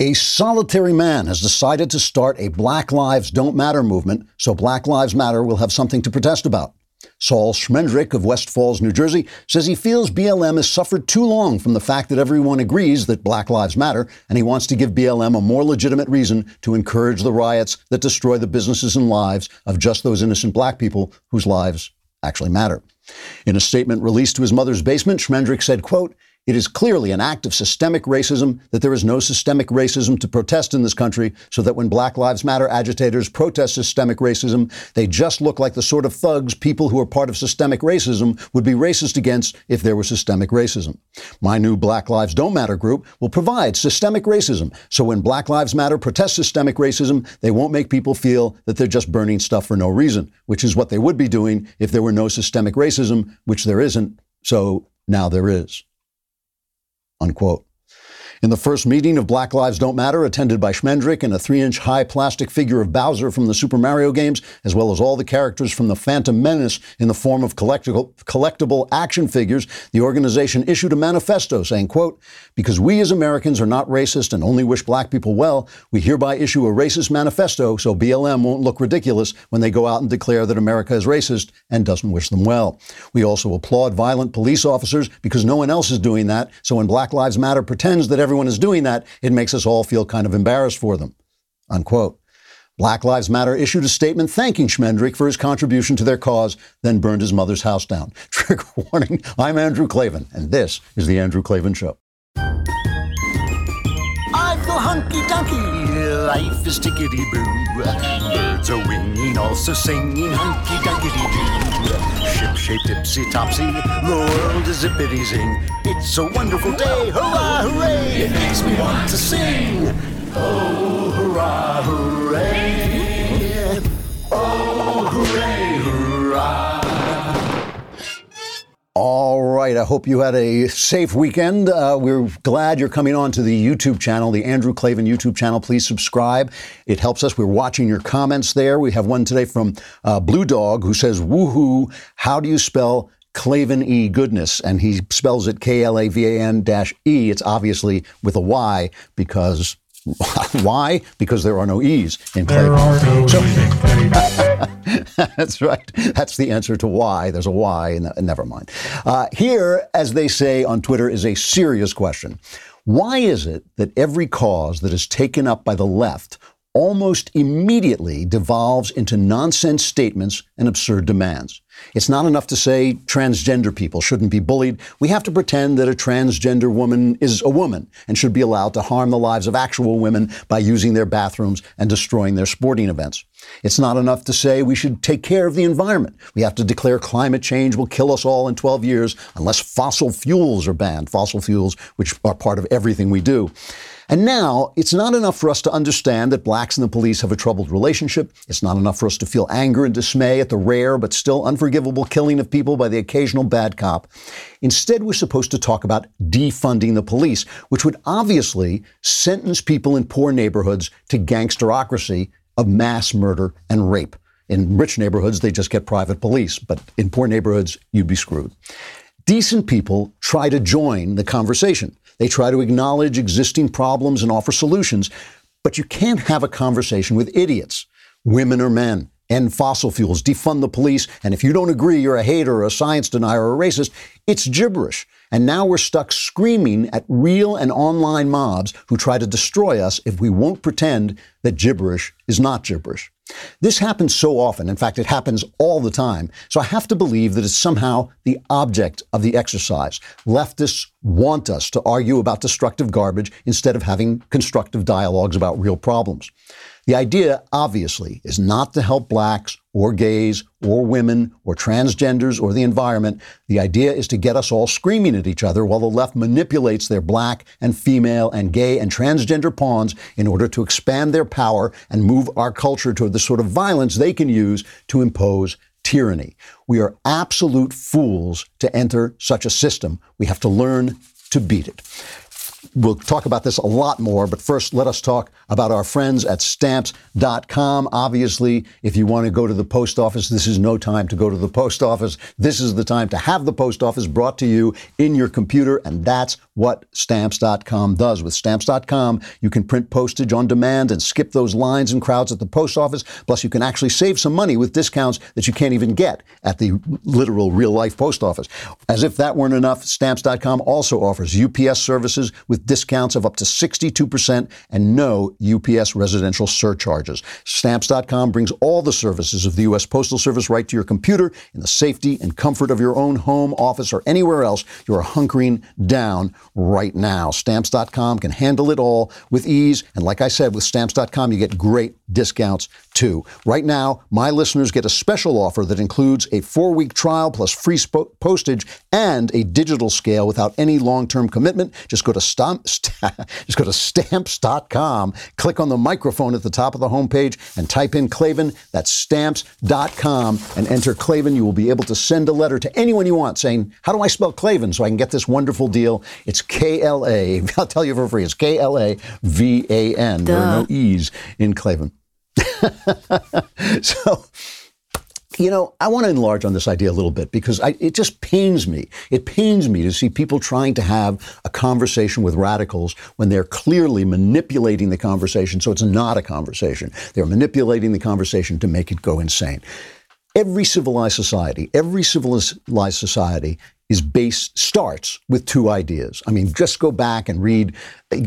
A solitary man has decided to start a Black Lives Don't Matter movement so Black Lives Matter will have something to protest about. Saul Schmendrick of West Falls, New Jersey, says he feels BLM has suffered too long from the fact that everyone agrees that Black Lives Matter, and he wants to give BLM a more legitimate reason to encourage the riots that destroy the businesses and lives of just those innocent black people whose lives actually matter. In a statement released to his mother's basement, Schmendrick said, quote, it is clearly an act of systemic racism that there is no systemic racism to protest in this country, so that when Black Lives Matter agitators protest systemic racism, they just look like the sort of thugs people who are part of systemic racism would be racist against if there were systemic racism. My new Black Lives Don't Matter group will provide systemic racism, so when Black Lives Matter protests systemic racism, they won't make people feel that they're just burning stuff for no reason, which is what they would be doing if there were no systemic racism, which there isn't. So now there is unquote. In the first meeting of Black Lives Don't Matter, attended by Schmendrick and a three inch high plastic figure of Bowser from the Super Mario games, as well as all the characters from the Phantom Menace in the form of collectible, action figures, the organization issued a manifesto saying, quote, because we as Americans are not racist and only wish black people well, we hereby issue a racist manifesto so BLM won't look ridiculous when they go out and declare that America is racist and doesn't wish them well. We also applaud violent police officers because no one else is doing that. So when Black Lives Matter pretends that everyone is doing that, it makes us all feel kind of embarrassed for them. Unquote. Black Lives Matter issued a statement thanking Schmendrick for his contribution to their cause, then burned his mother's house down. Trigger warning I'm Andrew Klavan, and this is The Andrew Klavan Show. I hunky dunky, life is tickety boo. Birds are winging, also singing hunky dunky doo. Ship shaped tipsy topsy, the world is zippity zing. It's a wonderful day, hurrah, hooray! It makes me want to sing. Oh, hurrah, hooray! Oh, hooray, hurrah! All right. I hope you had a safe weekend. Uh, we're glad you're coming on to the YouTube channel, the Andrew Klavan YouTube channel. Please subscribe. It helps us. We're watching your comments there. We have one today from uh, Blue Dog who says, Woohoo, how do you spell Klavan E goodness? And he spells it K L A V A N E. It's obviously with a Y because why? Because there are no E's in are no So- E's in Klavan. That's right. That's the answer to why. There's a why, and never mind. Uh, here, as they say on Twitter, is a serious question. Why is it that every cause that is taken up by the left almost immediately devolves into nonsense statements and absurd demands? It's not enough to say transgender people shouldn't be bullied. We have to pretend that a transgender woman is a woman and should be allowed to harm the lives of actual women by using their bathrooms and destroying their sporting events. It's not enough to say we should take care of the environment. We have to declare climate change will kill us all in 12 years unless fossil fuels are banned, fossil fuels which are part of everything we do. And now, it's not enough for us to understand that blacks and the police have a troubled relationship. It's not enough for us to feel anger and dismay at the rare but still unforgivable killing of people by the occasional bad cop. Instead, we're supposed to talk about defunding the police, which would obviously sentence people in poor neighborhoods to gangsterocracy of mass murder and rape. In rich neighborhoods, they just get private police, but in poor neighborhoods, you'd be screwed. Decent people try to join the conversation. They try to acknowledge existing problems and offer solutions, but you can't have a conversation with idiots, women or men. End fossil fuels, defund the police, and if you don't agree, you're a hater or a science denier or a racist. It's gibberish. And now we're stuck screaming at real and online mobs who try to destroy us if we won't pretend that gibberish is not gibberish. This happens so often. In fact, it happens all the time. So I have to believe that it's somehow the object of the exercise. Leftists want us to argue about destructive garbage instead of having constructive dialogues about real problems. The idea, obviously, is not to help blacks or gays or women or transgenders or the environment. The idea is to get us all screaming at each other while the left manipulates their black and female and gay and transgender pawns in order to expand their power and move our culture toward the sort of violence they can use to impose tyranny. We are absolute fools to enter such a system. We have to learn to beat it. We'll talk about this a lot more, but first let us talk about our friends at stamps.com. Obviously, if you want to go to the post office, this is no time to go to the post office. This is the time to have the post office brought to you in your computer, and that's what stamps.com does. With stamps.com, you can print postage on demand and skip those lines and crowds at the post office. Plus, you can actually save some money with discounts that you can't even get at the literal real life post office. As if that weren't enough, stamps.com also offers UPS services with discounts of up to 62% and no UPS residential surcharges. Stamps.com brings all the services of the U.S. Postal Service right to your computer in the safety and comfort of your own home, office, or anywhere else you're hunkering down right now. Stamps.com can handle it all with ease. And like I said, with Stamps.com, you get great discounts too. Right now, my listeners get a special offer that includes a four week trial plus free sp- postage and a digital scale without any long term commitment. Just go to stamp, just go to stamps.com, click on the microphone at the top of the homepage and type in Klavan. That's stamps.com and enter Klavan. You will be able to send a letter to anyone you want saying, How do I spell Klavan so I can get this wonderful deal? It's K L A. I'll tell you for free. It's K L A V A N. There are no E's in Klavan. so, you know, I want to enlarge on this idea a little bit because I, it just pains me. It pains me to see people trying to have a conversation with radicals when they're clearly manipulating the conversation so it's not a conversation. They're manipulating the conversation to make it go insane. Every civilized society, every civilized society is based starts with two ideas. I mean, just go back and read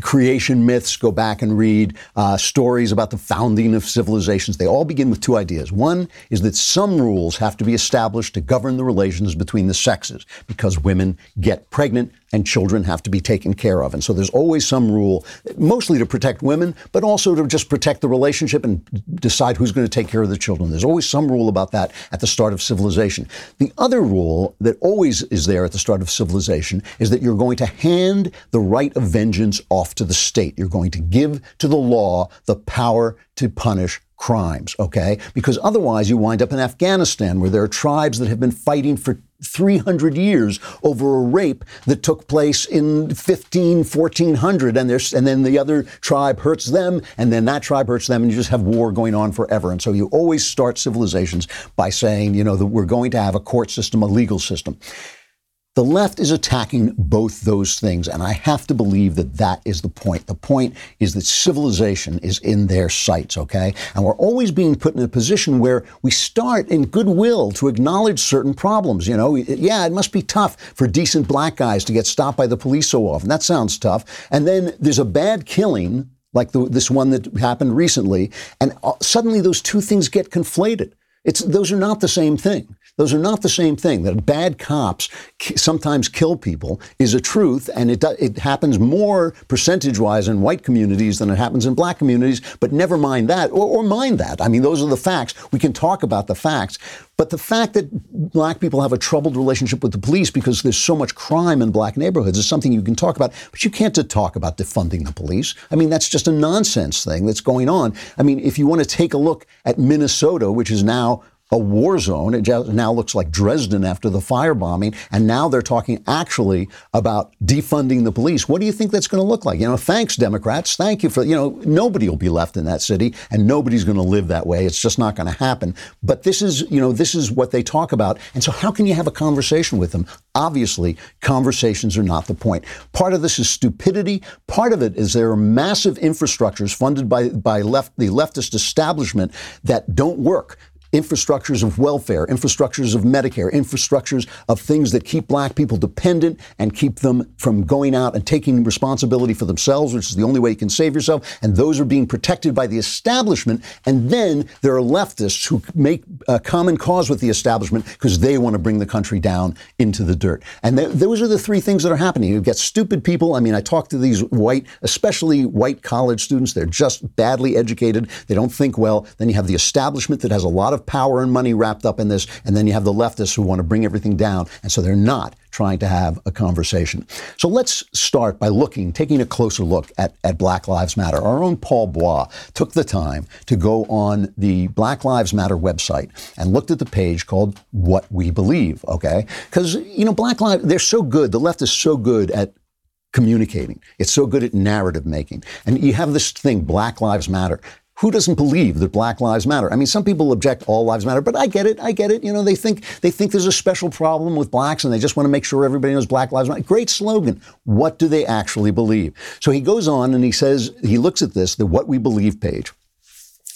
creation myths, go back and read uh, stories about the founding of civilizations. They all begin with two ideas. One is that some rules have to be established to govern the relations between the sexes because women get pregnant and children have to be taken care of. And so there's always some rule, mostly to protect women, but also to just protect the relationship and decide who's going to take care of the children. There's always some rule about that at the start of civilization. The other rule that always is there at the start of civilization is that you're going to hand the right of vengeance off to the state. You're going to give to the law the power to punish crimes, okay? Because otherwise you wind up in Afghanistan where there are tribes that have been fighting for 300 years over a rape that took place in 15, 1400, and, there's, and then the other tribe hurts them, and then that tribe hurts them, and you just have war going on forever. And so you always start civilizations by saying, you know, that we're going to have a court system, a legal system. The left is attacking both those things, and I have to believe that that is the point. The point is that civilization is in their sights, okay? And we're always being put in a position where we start in goodwill to acknowledge certain problems. You know, yeah, it must be tough for decent black guys to get stopped by the police so often. That sounds tough. And then there's a bad killing, like the, this one that happened recently, and uh, suddenly those two things get conflated. It's, those are not the same thing. Those are not the same thing. That bad cops sometimes kill people is a truth, and it, it happens more percentage wise in white communities than it happens in black communities, but never mind that, or, or mind that. I mean, those are the facts. We can talk about the facts. But the fact that black people have a troubled relationship with the police because there's so much crime in black neighborhoods is something you can talk about. But you can't talk about defunding the police. I mean, that's just a nonsense thing that's going on. I mean, if you want to take a look at Minnesota, which is now a war zone. It now looks like Dresden after the firebombing. And now they're talking actually about defunding the police. What do you think that's going to look like? You know, thanks, Democrats. Thank you for, you know, nobody will be left in that city and nobody's going to live that way. It's just not going to happen. But this is, you know, this is what they talk about. And so how can you have a conversation with them? Obviously, conversations are not the point. Part of this is stupidity. Part of it is there are massive infrastructures funded by, by left, the leftist establishment that don't work infrastructures of welfare, infrastructures of Medicare, infrastructures of things that keep black people dependent and keep them from going out and taking responsibility for themselves, which is the only way you can save yourself. And those are being protected by the establishment. And then there are leftists who make a common cause with the establishment because they want to bring the country down into the dirt. And th- those are the three things that are happening. You get stupid people. I mean, I talk to these white, especially white college students. They're just badly educated. They don't think well. Then you have the establishment that has a lot of of power and money wrapped up in this, and then you have the leftists who want to bring everything down, and so they're not trying to have a conversation. So let's start by looking, taking a closer look at, at Black Lives Matter. Our own Paul Bois took the time to go on the Black Lives Matter website and looked at the page called What We Believe, okay? Because, you know, Black Lives, they're so good, the left is so good at communicating. It's so good at narrative making. And you have this thing, Black Lives Matter. Who doesn't believe that Black Lives Matter? I mean, some people object all lives matter, but I get it. I get it. You know, they think they think there's a special problem with blacks, and they just want to make sure everybody knows Black Lives Matter. Great slogan. What do they actually believe? So he goes on and he says he looks at this, the What We Believe page,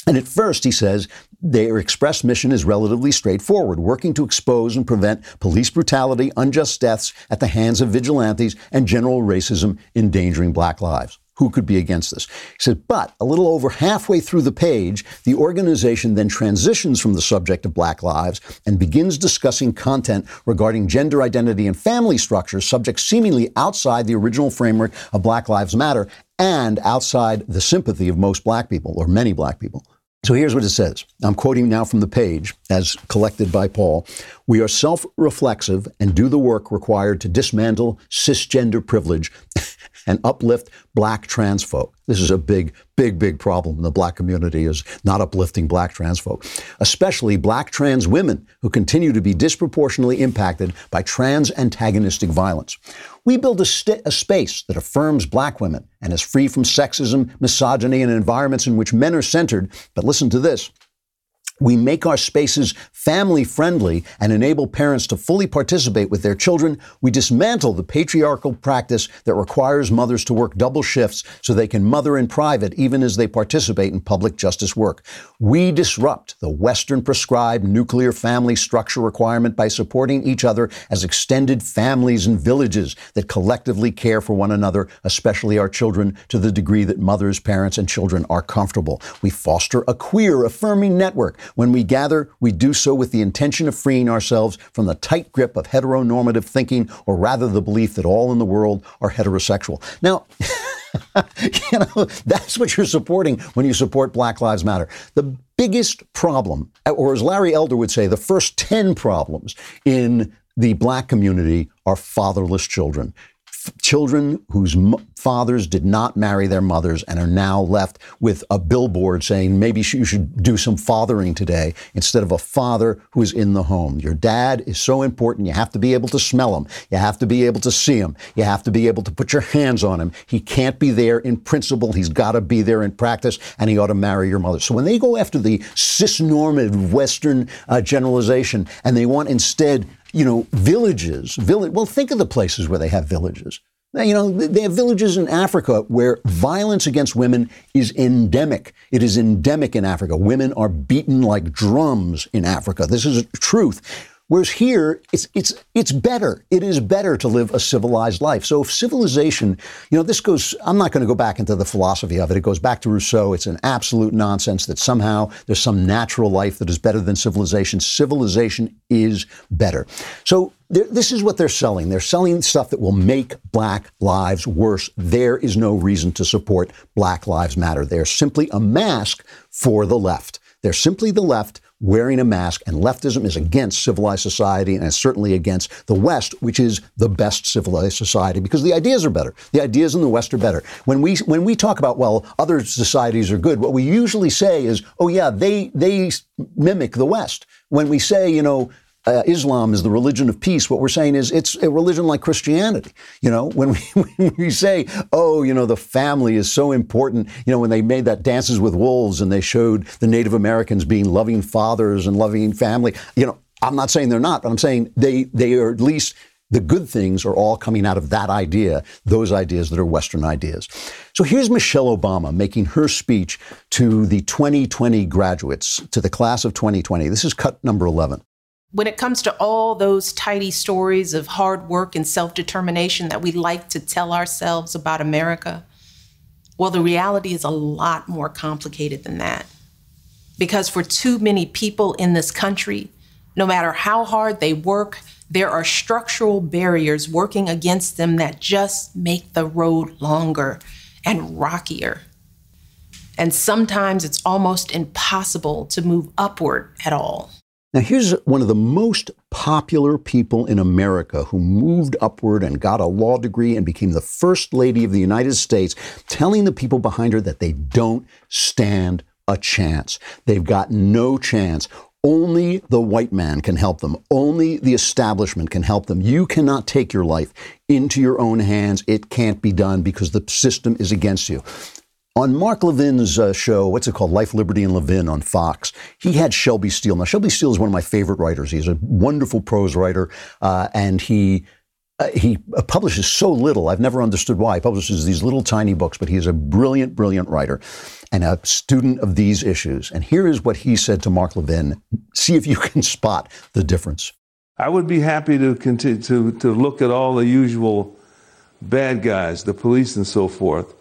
and at first, he says their express mission is relatively straightforward working to expose and prevent police brutality, unjust deaths at the hands of vigilantes, and general racism endangering black lives. Who could be against this? He says, but a little over halfway through the page, the organization then transitions from the subject of black lives and begins discussing content regarding gender identity and family structures, subjects seemingly outside the original framework of Black Lives Matter and outside the sympathy of most black people or many black people. So here's what it says. I'm quoting now from the page as collected by Paul. We are self reflexive and do the work required to dismantle cisgender privilege and uplift black trans folk. This is a big, big, big problem in the black community is not uplifting black trans folk, especially black trans women who continue to be disproportionately impacted by trans antagonistic violence. We build a, st- a space that affirms black women and is free from sexism, misogyny, and environments in which men are centered. But listen to this. We make our spaces family friendly and enable parents to fully participate with their children. We dismantle the patriarchal practice that requires mothers to work double shifts so they can mother in private even as they participate in public justice work. We disrupt the Western prescribed nuclear family structure requirement by supporting each other as extended families and villages that collectively care for one another, especially our children, to the degree that mothers, parents, and children are comfortable. We foster a queer affirming network when we gather, we do so with the intention of freeing ourselves from the tight grip of heteronormative thinking, or rather the belief that all in the world are heterosexual. Now, you know, that's what you're supporting when you support Black Lives Matter. The biggest problem, or as Larry Elder would say, the first 10 problems in the black community are fatherless children children whose fathers did not marry their mothers and are now left with a billboard saying maybe you should do some fathering today instead of a father who is in the home. Your dad is so important. You have to be able to smell him. You have to be able to see him. You have to be able to put your hands on him. He can't be there in principle. He's got to be there in practice and he ought to marry your mother. So when they go after the cisnormative Western uh, generalization and they want instead you know, villages. Village, well, think of the places where they have villages. You know, they have villages in Africa where violence against women is endemic. It is endemic in Africa. Women are beaten like drums in Africa. This is a truth. Whereas here, it's, it's, it's better. It is better to live a civilized life. So if civilization, you know, this goes, I'm not going to go back into the philosophy of it. It goes back to Rousseau. It's an absolute nonsense that somehow there's some natural life that is better than civilization. Civilization is better. So this is what they're selling. They're selling stuff that will make black lives worse. There is no reason to support Black Lives Matter. They're simply a mask for the left. They're simply the left wearing a mask, and leftism is against civilized society and is certainly against the West, which is the best civilized society because the ideas are better. The ideas in the West are better. When we when we talk about well, other societies are good, what we usually say is, oh yeah, they they mimic the West. When we say, you know, uh, Islam is the religion of peace. What we're saying is it's a religion like Christianity. You know, when we, when we say, oh, you know, the family is so important, you know, when they made that Dances with Wolves and they showed the Native Americans being loving fathers and loving family, you know, I'm not saying they're not, but I'm saying they, they are at least the good things are all coming out of that idea, those ideas that are Western ideas. So here's Michelle Obama making her speech to the 2020 graduates, to the class of 2020. This is cut number 11 when it comes to all those tidy stories of hard work and self determination that we like to tell ourselves about America, well, the reality is a lot more complicated than that. Because for too many people in this country, no matter how hard they work, there are structural barriers working against them that just make the road longer and rockier. And sometimes it's almost impossible to move upward at all. Now, here's one of the most popular people in America who moved upward and got a law degree and became the first lady of the United States, telling the people behind her that they don't stand a chance. They've got no chance. Only the white man can help them. Only the establishment can help them. You cannot take your life into your own hands. It can't be done because the system is against you. On Mark Levin's uh, show, what's it called? Life, Liberty, and Levin on Fox, he had Shelby Steele. Now, Shelby Steele is one of my favorite writers. He's a wonderful prose writer, uh, and he uh, he publishes so little. I've never understood why. He publishes these little tiny books, but he is a brilliant, brilliant writer and a student of these issues. And here is what he said to Mark Levin. See if you can spot the difference. I would be happy to continue to, to look at all the usual bad guys, the police and so forth,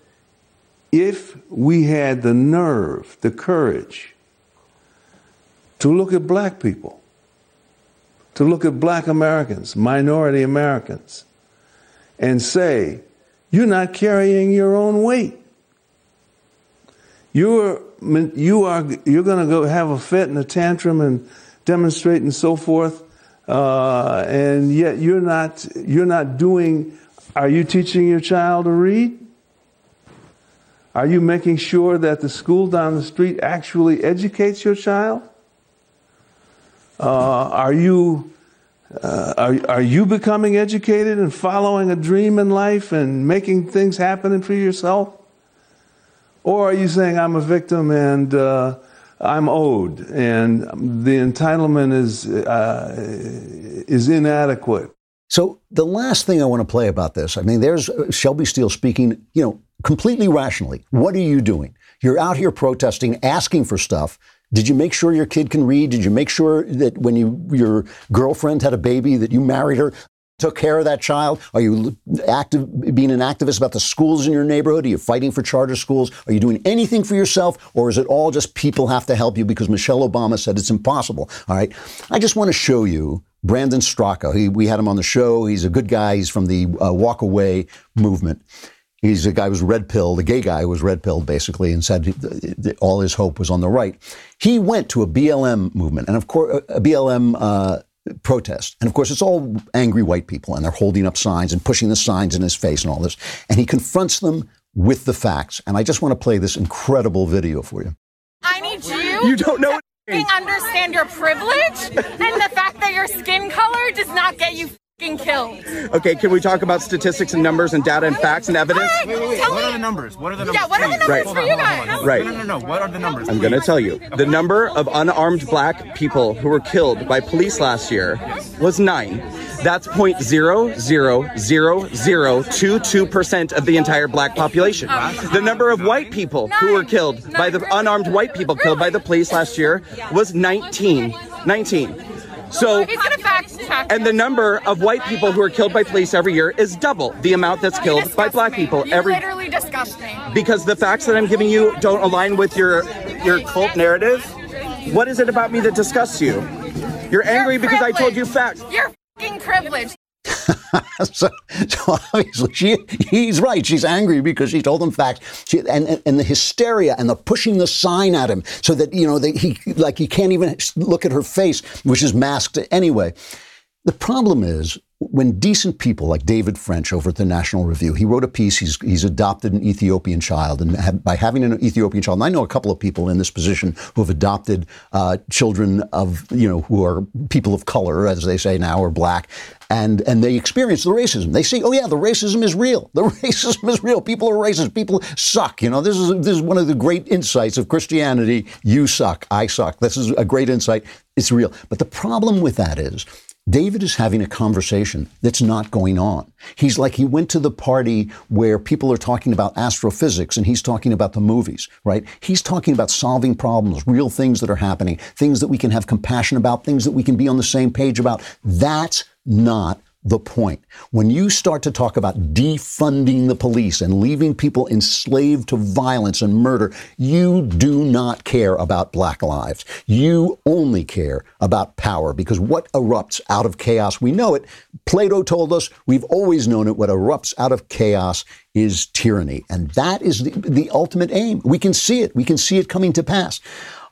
if we had the nerve, the courage to look at black people, to look at black Americans, minority Americans, and say, you're not carrying your own weight. You're, you are, you're going to go have a fit and a tantrum and demonstrate and so forth, uh, and yet you're not, you're not doing, are you teaching your child to read? Are you making sure that the school down the street actually educates your child? Uh, are you uh, are, are you becoming educated and following a dream in life and making things happen for yourself? Or are you saying, I'm a victim and uh, I'm owed and the entitlement is, uh, is inadequate? So the last thing I want to play about this, I mean, there's Shelby Steele speaking, you know, completely rationally. What are you doing? You're out here protesting, asking for stuff. Did you make sure your kid can read? Did you make sure that when you your girlfriend had a baby that you married her, took care of that child? Are you active being an activist about the schools in your neighborhood? Are you fighting for charter schools? Are you doing anything for yourself or is it all just people have to help you because Michelle Obama said it's impossible? All right. I just want to show you Brandon Straka. He, we had him on the show. He's a good guy. He's from the uh, Walk Away movement. He's a guy who was red pilled, a gay guy who was red pilled basically, and said all his hope was on the right. He went to a BLM movement, and of course, a BLM uh, protest. And of course, it's all angry white people, and they're holding up signs and pushing the signs in his face and all this. And he confronts them with the facts. And I just want to play this incredible video for you. I need you. You don't know. To understand your privilege and the fact that your skin color does not get you killed. Okay, can we talk about statistics and numbers and data and facts and evidence? Right, wait, wait, wait. What are the numbers? What are the numbers? Yeah, what are the numbers right. for you guys? Right. No, no, no, no. What are the numbers? I'm going to tell you. The number of unarmed black people who were killed by police last year was nine. That's 0.0000022% of the entire black population. The number of white people who were killed by the unarmed white people killed by the police last year was 19. 19. So, and the number of white people who are killed by police every year is double the amount that's killed by black people You're every. literally disgusting. Because the facts that I'm giving you don't align with your your cult narrative. What is it about me that disgusts you? You're angry because I told you facts. You're fucking privileged. so, so obviously she, he's right. She's angry because she told him facts. She, and, and the hysteria and the pushing the sign at him so that, you know, that he, like he can't even look at her face, which is masked anyway. The problem is when decent people like David French over at the National Review, he wrote a piece. He's he's adopted an Ethiopian child, and have, by having an Ethiopian child, and I know a couple of people in this position who have adopted uh, children of you know who are people of color, as they say now, or black, and and they experience the racism. They see, oh yeah, the racism is real. The racism is real. People are racist. People suck. You know, this is this is one of the great insights of Christianity. You suck. I suck. This is a great insight. It's real. But the problem with that is David is having a conversation that's not going on. He's like he went to the party where people are talking about astrophysics and he's talking about the movies, right? He's talking about solving problems, real things that are happening, things that we can have compassion about, things that we can be on the same page about. That's not the point. When you start to talk about defunding the police and leaving people enslaved to violence and murder, you do not care about black lives. You only care about power because what erupts out of chaos, we know it. Plato told us, we've always known it. What erupts out of chaos is tyranny. And that is the, the ultimate aim. We can see it. We can see it coming to pass.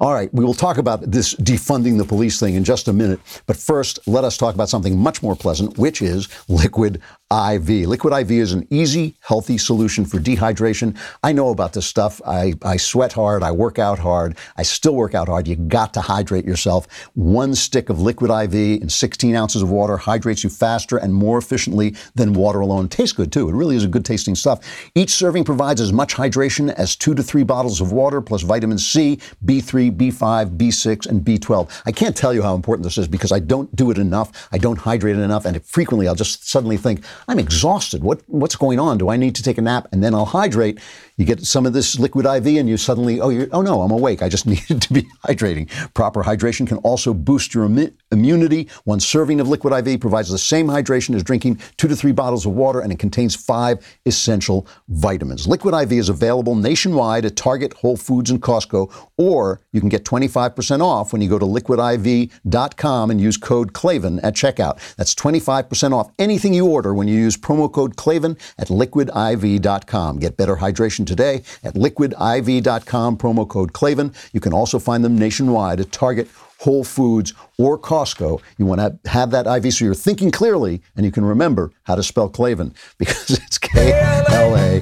All right, we will talk about this defunding the police thing in just a minute. But first, let us talk about something much more pleasant, which is liquid IV. Liquid IV is an easy, healthy solution for dehydration. I know about this stuff. I, I sweat hard. I work out hard. I still work out hard. You got to hydrate yourself. One stick of liquid IV in 16 ounces of water hydrates you faster and more efficiently than water alone. Tastes good too. It really is a good tasting stuff. Each serving provides as much hydration as two to three bottles of water plus vitamin C, B3, B5, B6, and B12. I can't tell you how important this is because I don't do it enough. I don't hydrate it enough, and frequently I'll just suddenly think, I'm exhausted. What, what's going on? Do I need to take a nap? And then I'll hydrate. You get some of this liquid IV, and you suddenly, oh, oh no, I'm awake. I just needed to be hydrating. Proper hydration can also boost your immu- immunity. One serving of liquid IV provides the same hydration as drinking two to three bottles of water, and it contains five essential vitamins. Liquid IV is available nationwide at Target, Whole Foods, and Costco, or you can get 25% off when you go to liquidiv.com and use code KLAVAN at checkout. That's 25% off anything you order when you use promo code KLAVAN at liquidiv.com. Get better hydration today at liquidiv.com, promo code KLAVAN. You can also find them nationwide at Target, Whole Foods, or Costco. You want to have that IV so you're thinking clearly and you can remember how to spell Klavan because it's K L A.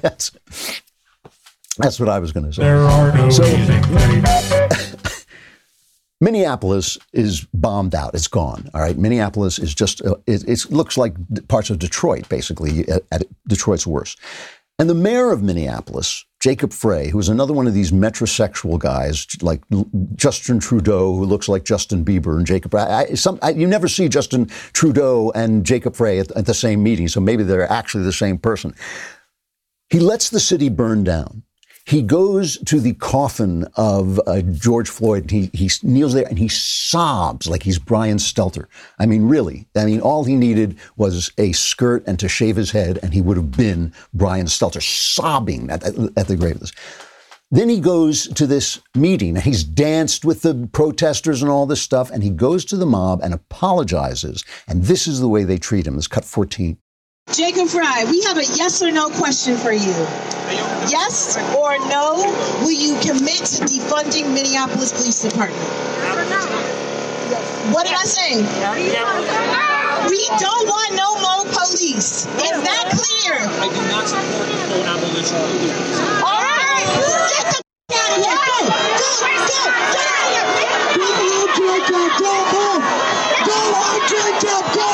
That's that's what I was going to say. There are no So- Minneapolis is bombed out. It's gone. All right. Minneapolis is just, uh, it, it looks like parts of Detroit, basically, at, at Detroit's worst. And the mayor of Minneapolis, Jacob Frey, who is another one of these metrosexual guys, like Justin Trudeau, who looks like Justin Bieber and Jacob. I, some, I, you never see Justin Trudeau and Jacob Frey at, at the same meeting, so maybe they're actually the same person. He lets the city burn down. He goes to the coffin of uh, George Floyd. He, he kneels there and he sobs like he's Brian Stelter. I mean, really. I mean, all he needed was a skirt and to shave his head, and he would have been Brian Stelter, sobbing at, at, at the grave of this. Then he goes to this meeting. He's danced with the protesters and all this stuff, and he goes to the mob and apologizes. And this is the way they treat him. This cut 14. Jacob Frey, we have a yes or no question for you. Yes or no, will you commit to defunding Minneapolis Police Department? What did I say? We don't want no more police. Is that clear? I do not support full abolition of the police. All right, get the f- out of here. Go, go, go, get out of here. Go go home. Go home, Jacob, go home. Go home,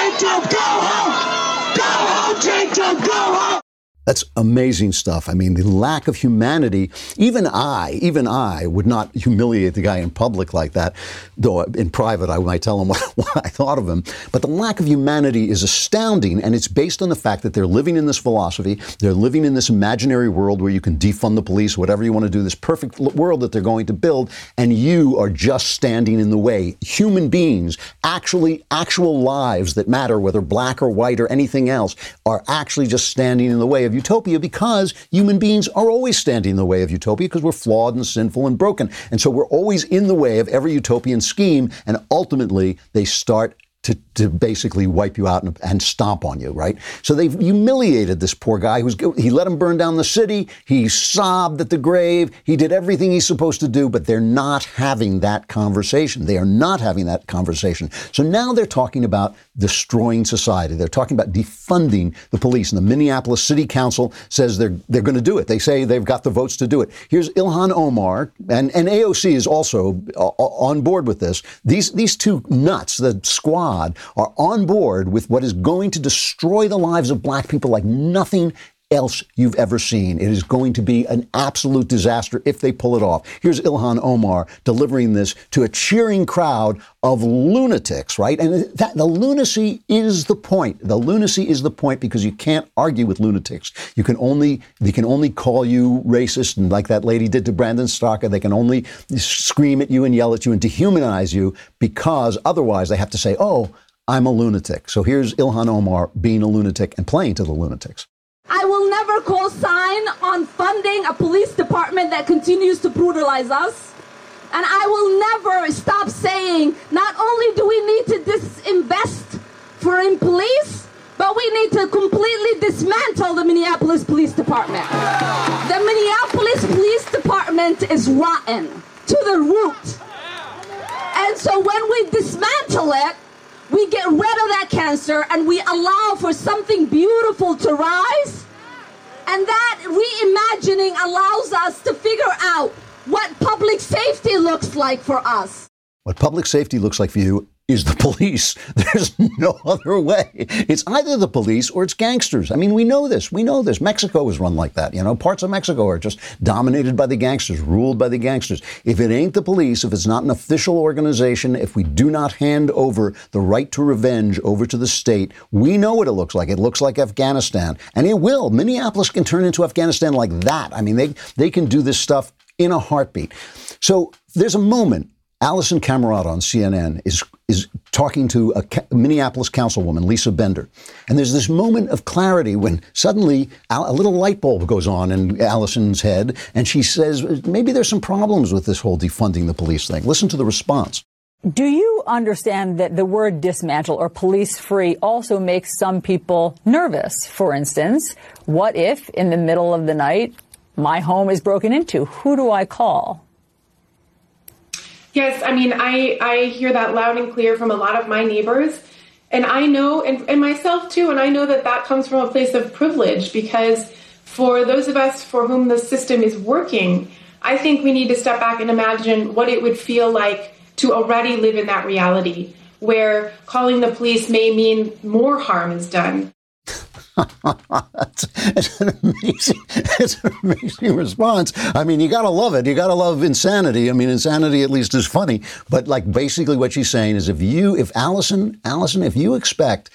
Jacob, go home. Go home, Jacob, go home. That's amazing stuff. I mean, the lack of humanity, even I, even I would not humiliate the guy in public like that, though in private I might tell him what, what I thought of him. But the lack of humanity is astounding, and it's based on the fact that they're living in this philosophy, they're living in this imaginary world where you can defund the police, whatever you want to do, this perfect world that they're going to build, and you are just standing in the way. Human beings, actually, actual lives that matter, whether black or white or anything else, are actually just standing in the way of utopia because human beings are always standing in the way of utopia because we're flawed and sinful and broken. And so we're always in the way of every utopian scheme, and ultimately they start to, to basically wipe you out and, and stomp on you, right? So they've humiliated this poor guy who's he let him burn down the city. He sobbed at the grave. He did everything he's supposed to do, but they're not having that conversation. They are not having that conversation. So now they're talking about destroying society. They're talking about defunding the police. And the Minneapolis City Council says they're they're going to do it. They say they've got the votes to do it. Here's Ilhan Omar, and, and AOC is also uh, on board with this. These these two nuts, the squad, are on board with what is going to destroy the lives of black people like nothing else you've ever seen. It is going to be an absolute disaster if they pull it off. Here's Ilhan Omar delivering this to a cheering crowd of lunatics, right? And that the lunacy is the point. The lunacy is the point because you can't argue with lunatics. You can only they can only call you racist and like that lady did to Brandon Straka, they can only scream at you and yell at you and dehumanize you because otherwise they have to say, "Oh, I'm a lunatic." So here's Ilhan Omar being a lunatic and playing to the lunatics. I will never co-sign on funding a police department that continues to brutalize us. And I will never stop saying not only do we need to disinvest for in police, but we need to completely dismantle the Minneapolis Police Department. The Minneapolis Police Department is rotten to the root. And so when we dismantle it, we get rid of that cancer and we allow for something beautiful to rise. And that reimagining allows us to figure out what public safety looks like for us. What public safety looks like for you is the police. There's no other way. It's either the police or it's gangsters. I mean, we know this. We know this. Mexico is run like that. You know, parts of Mexico are just dominated by the gangsters, ruled by the gangsters. If it ain't the police, if it's not an official organization, if we do not hand over the right to revenge over to the state, we know what it looks like. It looks like Afghanistan, and it will. Minneapolis can turn into Afghanistan like that. I mean, they they can do this stuff in a heartbeat. So there's a moment Alisyn Camerota on CNN is is talking to a Minneapolis councilwoman, Lisa Bender, and there's this moment of clarity when suddenly a little light bulb goes on in Alisyn's head, and she says maybe there's some problems with this whole defunding the police thing. Listen to the response. Do you understand that the word dismantle or police free also makes some people nervous? For instance, what if in the middle of the night my home is broken into? Who do I call? Yes, I mean, I, I hear that loud and clear from a lot of my neighbors. And I know, and, and myself too, and I know that that comes from a place of privilege because for those of us for whom the system is working, I think we need to step back and imagine what it would feel like to already live in that reality where calling the police may mean more harm is done. It's, an amazing, an amazing response. I mean, you got to love it. You got to love insanity. I mean, insanity at least is funny. But like, basically, what she's saying is, if you, if Alisyn, Alisyn, if you expect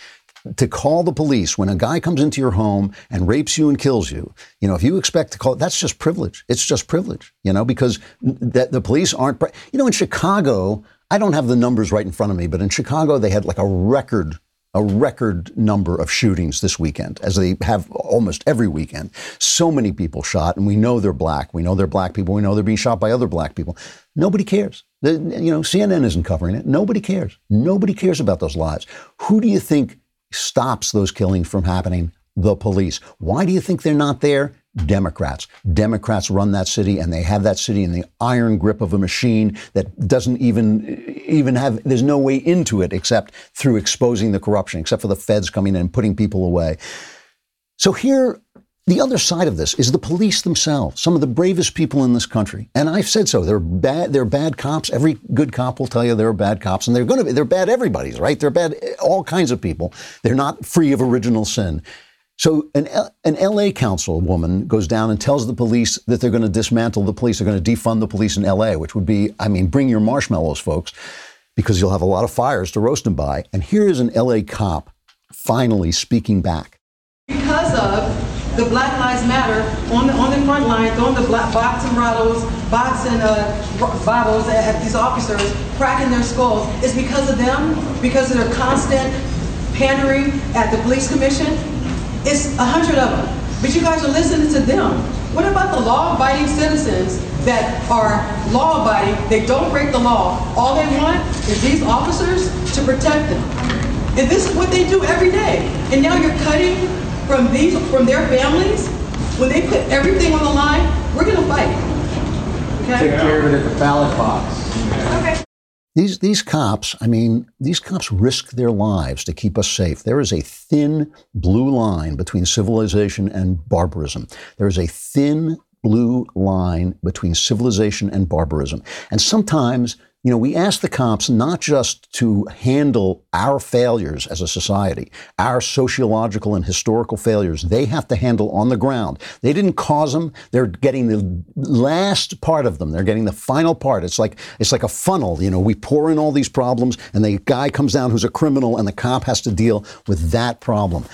to call the police when a guy comes into your home and rapes you and kills you, you know, if you expect to call, that's just privilege. It's just privilege, you know, because the, the police aren't, you know, in Chicago, I don't have the numbers right in front of me, but in Chicago, they had like a record a record number of shootings this weekend, as they have almost every weekend. So many people shot, and we know they're black. We know they're black people. We know they're being shot by other black people. Nobody cares. The, you know, CNN isn't covering it. Nobody cares. Nobody cares about those lives. Who do you think stops those killings from happening? The police. Why do you think they're not there? Democrats. Democrats run that city and they have that city in the iron grip of a machine that doesn't even even have there's no way into it except through exposing the corruption, except for the feds coming in and putting people away. So here the other side of this is the police themselves, some of the bravest people in this country. And I've said so. They're bad, they're bad cops. Every good cop will tell you they're bad cops, and they're going to be, they're bad everybody's, right? They're bad all kinds of people. They're not free of original sin. So an, an LA councilwoman goes down and tells the police that they're going to dismantle the police, they're going to defund the police in LA, which would be, I mean, bring your marshmallows, folks, because you'll have a lot of fires to roast them by. And here is an LA cop finally speaking back. Because of the Black Lives Matter on the, on the front line, throwing the black boxing bottles, boxing uh, bottles at, at these officers, cracking their skulls, is because of them, because of their constant pandering at the police commission, it's a hundred of them. But you guys are listening to them. What about the law-abiding citizens that are law-abiding, they don't break the law. All they want is these officers to protect them. And this is what they do every day. And now you're cutting from these, from their families. When they put everything on the line, we're gonna fight. Okay? Take care of it at the ballot box. Okay. These, these cops, I mean, these cops risk their lives to keep us safe. There is a thin blue line between civilization and barbarism. There is a thin blue line between civilization and barbarism. And sometimes you know, we ask the cops not just to handle our failures as a society, our sociological and historical failures. They have to handle on the ground. They didn't cause them. They're getting the last part of them. They're getting the final part. It's like it's like a funnel. You know, we pour in all these problems, and the guy comes down who's a criminal, and the cop has to deal with that problem.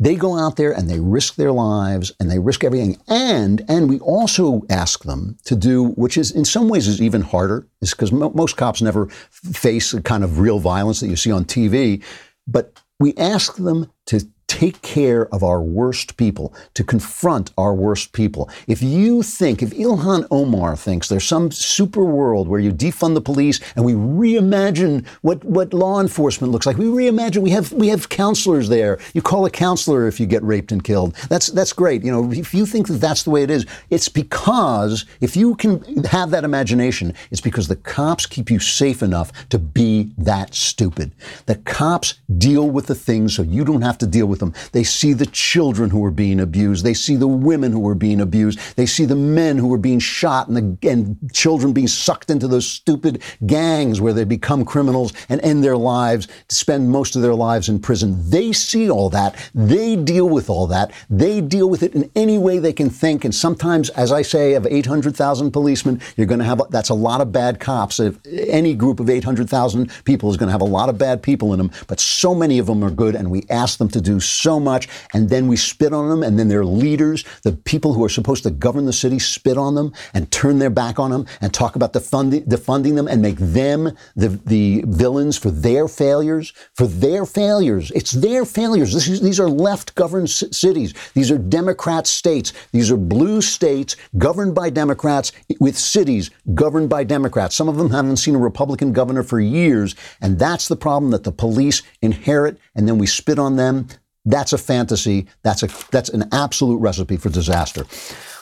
They go out there and they risk their lives and they risk everything. And and we also ask them to do, which is in some ways is even harder, is because mo- most cops never face the kind of real violence that you see on TV. But we ask them to take care of our worst people, to confront our worst people. If you think, if Ilhan Omar thinks there's some super world where you defund the police and we reimagine what, what law enforcement looks like, we reimagine, we have, we have counselors there. You call a counselor if you get raped and killed. That's, that's great. You know, if you think that that's the way it is, it's because if you can have that imagination, it's because the cops keep you safe enough to be that stupid. The cops deal with the things so you don't have to deal with them. They see the children who are being abused. They see the women who are being abused. They see the men who are being shot and, the, and children being sucked into those stupid gangs where they become criminals and end their lives spend most of their lives in prison. They see all that. They deal with all that. They deal with it in any way they can think. And sometimes, as I say, of 800,000 policemen, you're going to have, that's a lot of bad cops. If any group of 800,000 people is going to have a lot of bad people in them, but so many of them are good and we ask them to do so much and then we spit on them and then their leaders, the people who are supposed to govern the city, spit on them and turn their back on them and talk about defunding, defunding them and make them the, the villains for their failures, for their failures. It's their failures. Is, these are left governed c- cities. These are Democrat states. These are blue states governed by Democrats with cities governed by Democrats. Some of them haven't seen a Republican governor for years. And that's the problem that the police inherit and then we spit on them. That's a fantasy. That's a that's an absolute recipe for disaster.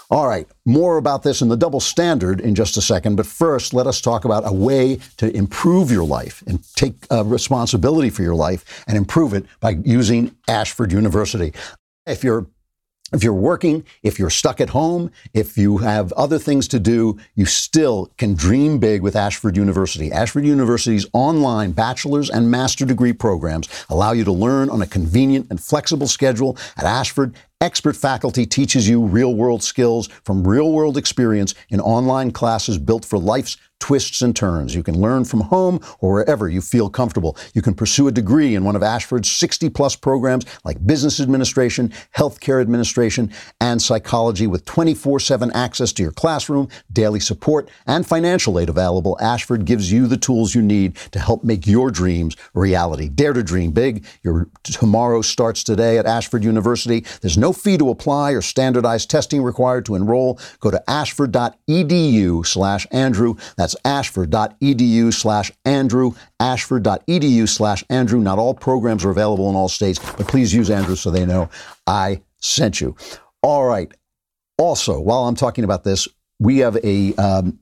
All right, more about this in the double standard in just a second. But first, let us talk about a way to improve your life and take uh, responsibility for your life and improve it by using Ashford University. If you're if you're working, if you're stuck at home, if you have other things to do, you still can dream big with Ashford University. Ashford University's online bachelor's and master degree programs allow you to learn on a convenient and flexible schedule at Ashford. Expert faculty teaches you real world skills from real world experience in online classes built for life's twists and turns. You can learn from home or wherever you feel comfortable. You can pursue a degree in one of Ashford's 60 plus programs like business administration, healthcare administration, and psychology with 24 7 access to your classroom, daily support, and financial aid available. Ashford gives you the tools you need to help make your dreams reality. Dare to dream big. Your tomorrow starts today at Ashford University. There's no fee to apply or standardized testing required to enroll. Go to ashford.edu slash Andrew. That's ashford.edu slash Andrew, ashford.edu slash Andrew. Not all programs are available in all states, but please use Andrew so they know I sent you. All right. Also, while I'm talking about this, we have a um,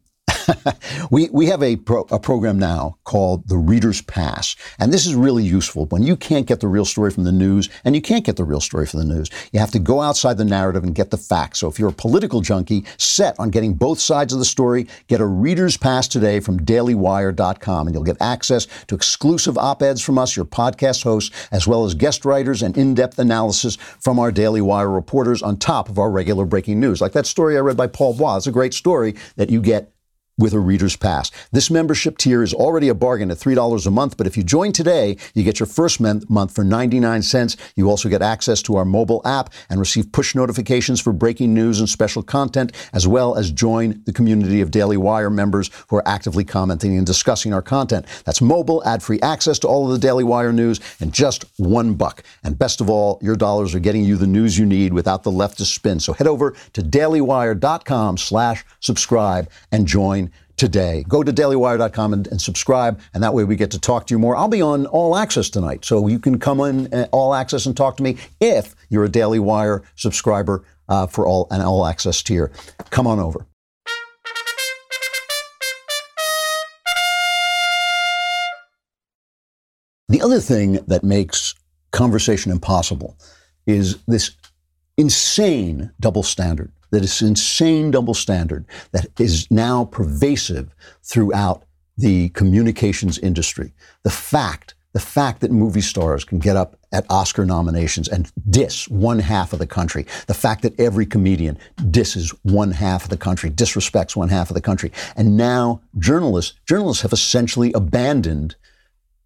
we, we have a, pro, a program now called the Reader's Pass. And this is really useful when you can't get the real story from the news, and you can't get the real story from the news. You have to go outside the narrative and get the facts. So if you're a political junkie set on getting both sides of the story, get a Reader's Pass today from dailywire.com, and you'll get access to exclusive op eds from us, your podcast hosts, as well as guest writers and in depth analysis from our Daily Wire reporters on top of our regular breaking news. Like that story I read by Paul Bois. It's a great story that you get with a reader's pass. This membership tier is already a bargain at $3 a month, but if you join today, you get your first month for 99 cents. You also get access to our mobile app and receive push notifications for breaking news and special content, as well as join the community of Daily Wire members who are actively commenting and discussing our content. That's mobile, ad-free access to all of the Daily Wire news and just one buck. And best of all, your dollars are getting you the news you need without the leftist spin. So head over to dailywire.com slash subscribe and join today. Go to dailywire.com and, and, subscribe, and that way we get to talk to you more. I'll be on All Access tonight, so you can come in uh, All Access and talk to me if you're a Daily Wire subscriber uh, for all an All Access tier. Come on over. The other thing that makes conversation impossible is this insane double standard that is an insane double standard that is now pervasive throughout the communications industry. The fact, the fact that movie stars can get up at Oscar nominations and diss one half of the country. The fact that every comedian disses one half of the country, disrespects one half of the country. And now journalists, journalists have essentially abandoned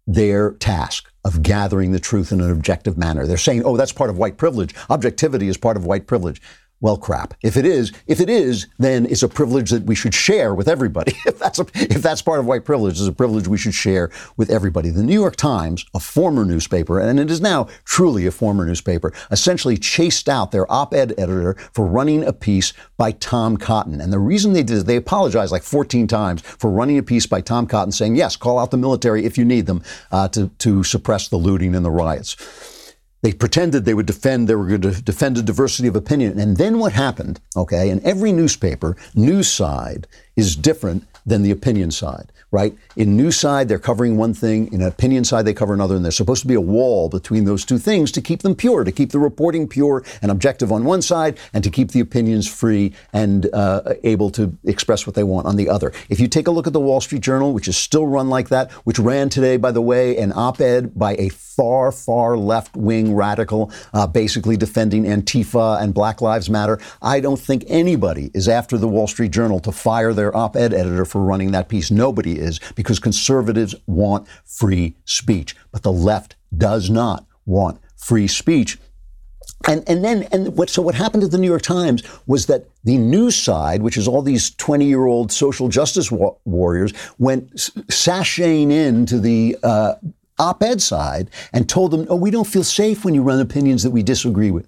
their task of gathering the truth in an objective manner. They're saying, oh, that's part of white privilege. Objectivity is part of white privilege. Well, crap. If it is, if it is, then it's a privilege that we should share with everybody. if that's a, if that's part of white privilege, it's a privilege we should share with everybody. The New York Times, a former newspaper, and it is now truly a former newspaper, essentially chased out their op-ed editor for running a piece by Tom Cotton. And the reason they did is they apologized like 14 times for running a piece by Tom Cotton saying, yes, call out the military if you need them uh, to to suppress the looting and the riots. They pretended they would defend, they were going to defend a diversity of opinion. And then what happened, okay, in every newspaper, news side is different than the opinion side, right? In news side, they're covering one thing. In opinion side, they cover another. And there's supposed to be a wall between those two things to keep them pure, to keep the reporting pure and objective on one side, and to keep the opinions free and uh, able to express what they want on the other. If you take a look at the Wall Street Journal, which is still run like that, which ran today, by the way, an op-ed by a far, far left-wing radical, uh, basically defending Antifa and Black Lives Matter. I don't think anybody is after the Wall Street Journal to fire their op-ed editor for running that piece. Nobody is because conservatives want free speech, but the left does not want free speech. And, and then, and what, so what happened at the New York Times was that the news side, which is all these 20 year old social justice wa- warriors, went sashaying in to the, uh, op-ed side and told them, oh, we don't feel safe when you run opinions that we disagree with.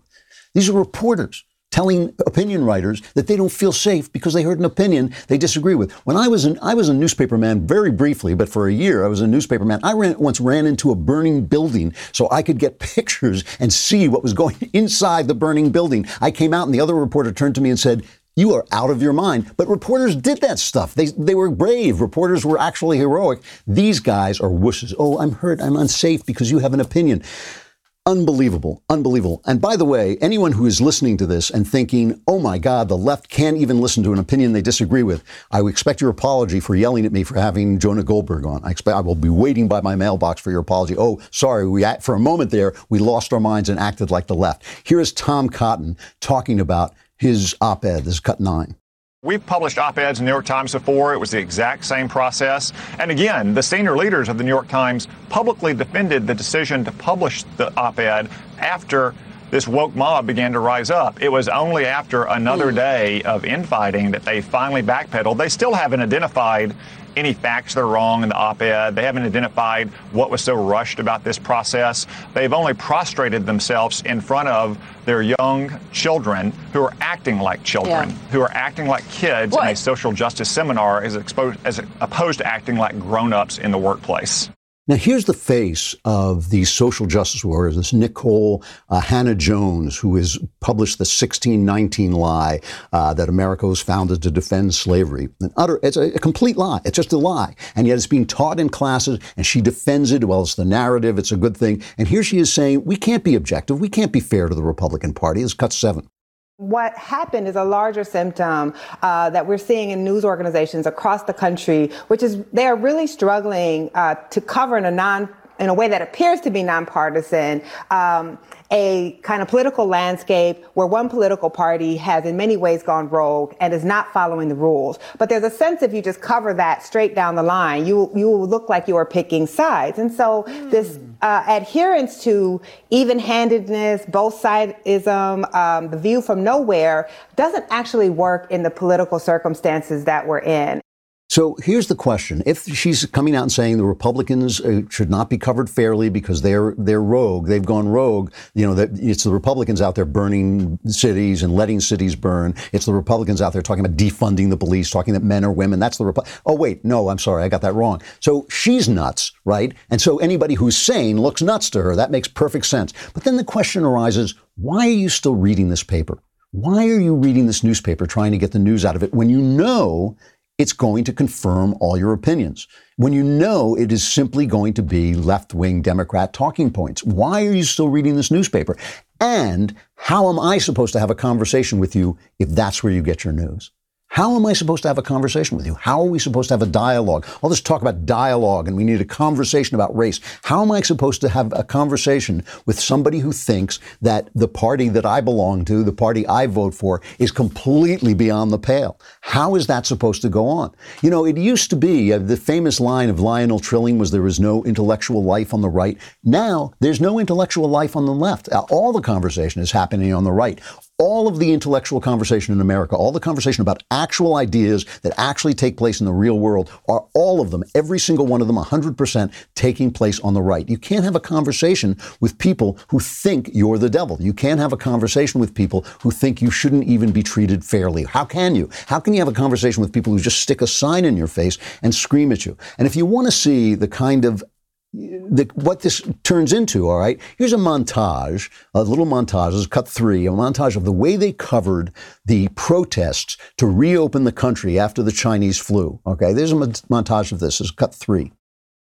These are reporters telling opinion writers that they don't feel safe because they heard an opinion they disagree with. When I was an, I was a newspaper man very briefly, but for a year I was a newspaper man. I ran, once ran into a burning building so I could get pictures and see what was going inside the burning building. I came out and the other reporter turned to me and said, you are out of your mind. But reporters did that stuff. They, they were brave. Reporters were actually heroic. These guys are wusses. Oh, I'm hurt. I'm unsafe because you have an opinion. Unbelievable, unbelievable. And by the way, anyone who is listening to this and thinking, oh my God, the left can't even listen to an opinion they disagree with, I expect your apology for yelling at me for having Jonah Goldberg on. I expect I will be waiting by my mailbox for your apology. Oh, sorry, we for a moment there, we lost our minds and acted like the left. Here is Tom Cotton talking about his op ed. This is cut nine. We've published op eds in the New York Times before. It was the exact same process. And again, the senior leaders of the New York Times publicly defended the decision to publish the op ed after this woke mob began to rise up. It was only after another hmm. day of infighting that they finally backpedaled. They still haven't identified any facts that are wrong in the op-ed. They haven't identified what was so rushed about this process. They've only prostrated themselves in front of their young children who are acting like children, Yeah. who are acting like kids in a social justice seminar as, exposed, as opposed to acting like grown-ups in the workplace. Now, here's the face of the social justice warriors. This Nikole uh, Hannah Jones, who has published the 1619 lie uh, that America was founded to defend slavery. An utter, it's a, a complete lie. It's just a lie. And yet it's being taught in classes, and she defends it. Well, it's the narrative. It's a good thing. And here she is saying, we can't be objective. We can't be fair to the Republican Party. It's cut seven. What happened is a larger symptom uh, that we're seeing in news organizations across the country, which is they are really struggling uh, to cover in a non in a way that appears to be nonpartisan, um, a kind of political landscape where one political party has in many ways gone rogue and is not following the rules. But there's a sense if you just cover that straight down the line, you you will look like you are picking sides. And so this uh, adherence to even-handedness, both sideism, um, the view from nowhere doesn't actually work in the political circumstances that we're in. So here's the question: If she's coming out and saying the Republicans uh, should not be covered fairly because they're they're rogue, they've gone rogue. You know, it's the Republicans out there burning cities and letting cities burn. It's the Republicans out there talking about defunding the police, talking that men are women. That's the Repu- Oh wait, no, I'm sorry, I got that wrong. So she's nuts, right? And so anybody who's sane looks nuts to her. That makes perfect sense. But then the question arises: Why are you still reading this paper? Why are you reading this newspaper trying to get the news out of it when you know it's going to confirm all your opinions. When you know it is simply going to be left wing Democrat talking points, why are you still reading this newspaper? And how am I supposed to have a conversation with you if that's where you get your news? How am I supposed to have a conversation with you? How are we supposed to have a dialogue? All this talk about dialogue and we need a conversation about race. How am I supposed to have a conversation with somebody who thinks that the party that I belong to, the party I vote for, is completely beyond the pale? How is that supposed to go on? You know, it used to be uh, the famous line of Lionel Trilling was there was no intellectual life on the right. Now there's no intellectual life on the left. Uh, All the conversation is happening on the right all of the intellectual conversation in America, all the conversation about actual ideas that actually take place in the real world, are all of them, every single one of them, 100% taking place on the right. You can't have a conversation with people who think you're the devil. You can't have a conversation with people who think you shouldn't even be treated fairly. How can you? How can you have a conversation with people who just stick a sign in your face and scream at you? And if you want to see the kind of the, what this turns into, all right, here's a montage, a little montage, is cut three, a montage of the way they covered the protests to reopen the country after the Chinese flu. Okay, there's a montage of this, this is cut three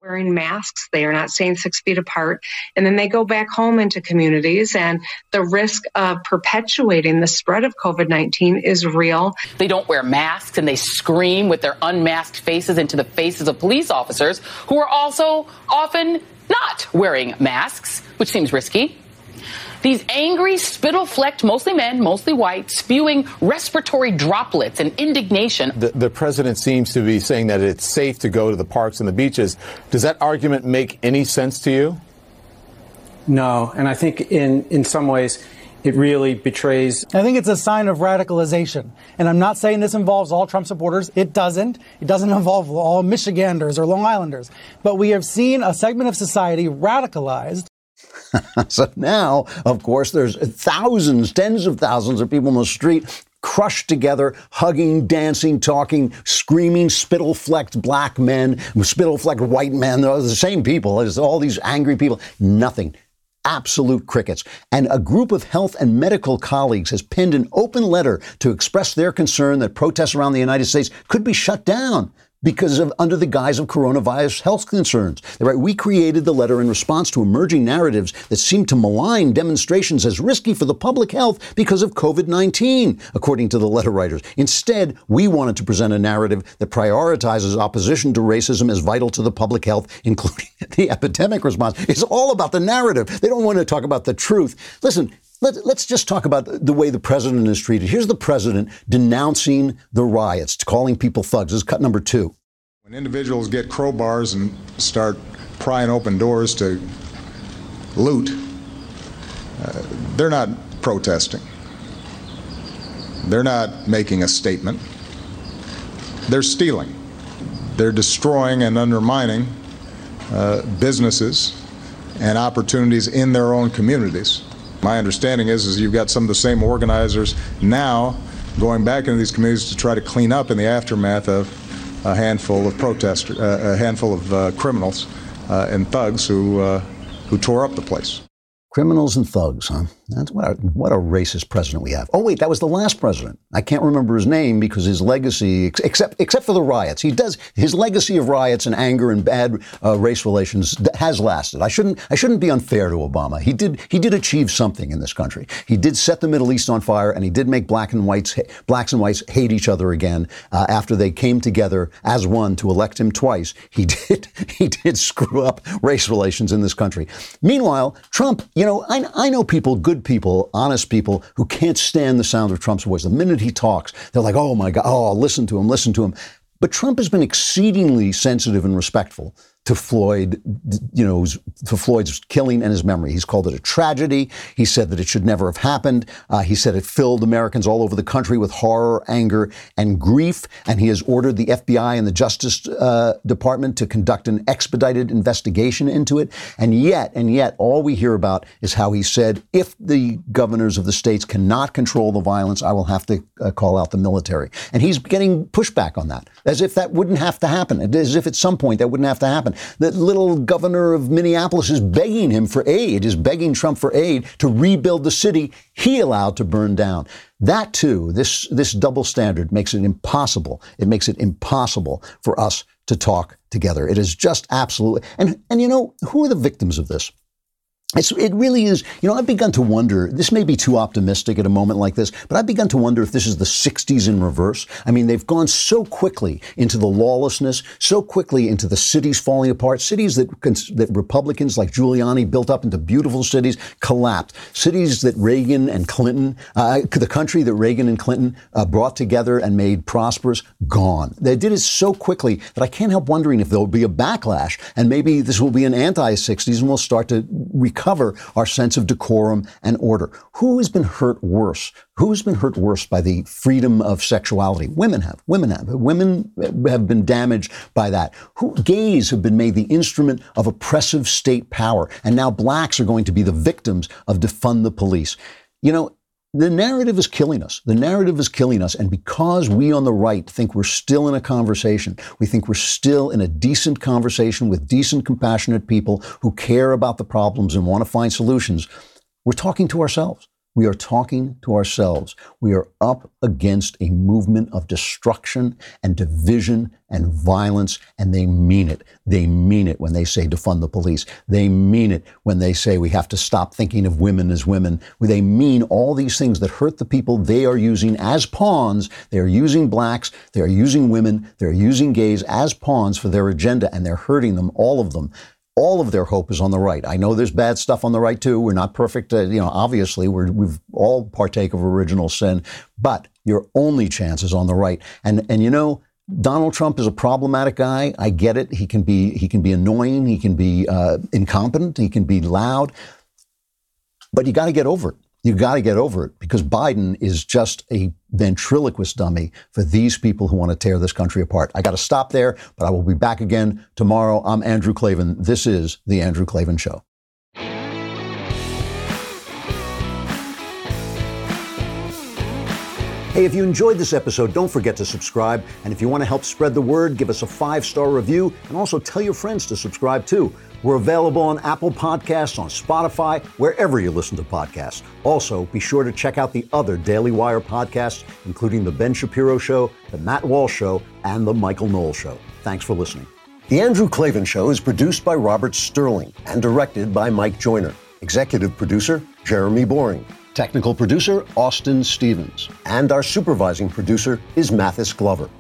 wearing masks. They are not staying six feet apart. And then they go back home into communities, and the risk of perpetuating the spread of COVID 19 is real. They don't wear masks and they scream with their unmasked faces into the faces of police officers who are also often not wearing masks, which seems risky. These angry, spittle flecked, mostly men, mostly white, spewing respiratory droplets and indignation. The, the president seems to be saying that it's safe to go to the parks and the beaches. Does that argument make any sense to you? No. And I think in, in some ways, it really betrays. I think it's a sign of radicalization. And I'm not saying this involves all Trump supporters. It doesn't. It doesn't involve all Michiganders or Long Islanders. But we have seen a segment of society radicalized so now, of course, there's thousands, tens of thousands of people in the street crushed together, hugging, dancing, talking, screaming, spittle flecked black men, spittle flecked white men. They're the same people. There's all these angry people. Nothing. Absolute crickets. And a group of health and medical colleagues has penned an open letter to express their concern that protests around the United States could be shut down because of under the guise of coronavirus health concerns. Right? We created the letter in response to emerging narratives that seem to malign demonstrations as risky for the public health because of COVID-19, according to the letter writers. Instead, we wanted to present a narrative that prioritizes opposition to racism as vital to the public health, including the epidemic response. It's all about the narrative. They don't want to talk about the truth. Listen, let, us just talk about the way the president is treated. Here's the president denouncing the riots, calling people thugs. This is cut number two. When individuals get crowbars and start prying open doors to loot, uh, they're not protesting. They're not making a statement. They're stealing. They're destroying and undermining uh, businesses and opportunities in their own communities. My understanding is, is you've got some of the same organizers now going back into these communities to try to clean up in the aftermath of a handful of protesters, uh, a handful of uh, criminals uh, and thugs who uh, who tore up the place. Criminals and thugs, huh? That's what a, what a racist president we have. Oh wait, that was the last president. I can't remember his name because his legacy, except except for the riots, he does his legacy of riots and anger and bad uh, race relations has lasted. I shouldn't I shouldn't be unfair to Obama. He did he did achieve something in this country. He did set the Middle East on fire, and he did make black and whites blacks and whites hate each other again uh, after they came together as one to elect him twice. He did he did screw up race relations in this country. Meanwhile, Trump you know, I, I know people, good people, honest people, who can't stand the sound of Trump's voice. The minute he talks, they're like, oh my God, oh, listen to him, listen to him. But Trump has been exceedingly sensitive and respectful to Floyd, you know, to Floyd's killing and his memory. He's called it a tragedy. He said that it should never have happened. Uh, he said it filled Americans all over the country with horror, anger, and grief. And he has ordered the FBI and the Justice uh, Department to conduct an expedited investigation into it. And yet, and yet, all we hear about is how he said, if the governors of the states cannot control the violence, I will have to uh, call out the military. And he's getting pushback on that, as if that wouldn't have to happen, as if at some point that wouldn't have to happen. The little governor of Minneapolis is begging him for aid, is begging Trump for aid to rebuild the city he allowed to burn down. That too, this, this double standard makes it impossible. It makes it impossible for us to talk together. It is just absolutely, and, and you know, who are the victims of this? It's, it really is. You know, I've begun to wonder, this may be too optimistic at a moment like this, but I've begun to wonder if this is the 60s in reverse. I mean, they've gone so quickly into the lawlessness, so quickly into the cities falling apart, cities that, that Republicans like Giuliani built up into beautiful cities collapsed. Cities that Reagan and Clinton, uh, the country that Reagan and Clinton uh, brought together and made prosperous, gone. They did it so quickly that I can't help wondering if there will be a backlash and maybe this will be an anti 60s and we'll start to recover recover our sense of decorum and order. Who has been hurt worse? Who's been hurt worse by the freedom of sexuality? Women have. Women have. Women have been damaged by that. Who, gays have been made the instrument of oppressive state power, and now blacks are going to be the victims of defund the police. You know, the narrative is killing us. The narrative is killing us. And because we on the right think we're still in a conversation, we think we're still in a decent conversation with decent, compassionate people who care about the problems and want to find solutions, we're talking to ourselves. We are talking to ourselves. We are up against a movement of destruction and division and violence, and they mean it. They mean it when they say defund the police. They mean it when they say we have to stop thinking of women as women. They mean all these things that hurt the people they are using as pawns. They are using blacks, they are using women, they're using gays as pawns for their agenda, and they're hurting them, all of them all of their hope is on the right. I know there's bad stuff on the right too. We're not perfect. Uh, you know, obviously we we've all partake of original sin, but your only chance is on the right. And and you know, Donald Trump is a problematic guy. I get it. He can be he can be annoying. He can be uh, incompetent. He can be loud. But you got to get over it. You got to get over it because Biden is just a ventriloquist dummy for these people who want to tear this country apart. I got to stop there, but I will be back again tomorrow. I'm Andrew Klavan. This is The Andrew Klavan Show. Hey, if you enjoyed this episode, don't forget to subscribe. And if you want to help spread the word, give us a five star review and also tell your friends to subscribe too. We're available on Apple Podcasts, on Spotify, wherever you listen to podcasts. Also, be sure to check out the other Daily Wire podcasts, including The Ben Shapiro Show, The Matt Walsh Show, and The Michael Knowles Show. Thanks for listening. The Andrew Klavan Show is produced by Robert Sterling and directed by Mike Joyner. Executive producer, Jeremy Boring. Technical producer, Austin Stevens. And our supervising producer is Mathis Glover.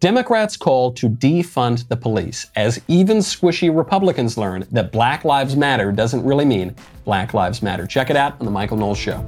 Democrats call to defund the police as even squishy Republicans learn that Black Lives Matter doesn't really mean Black Lives Matter. Check it out on The Michael Knowles Show.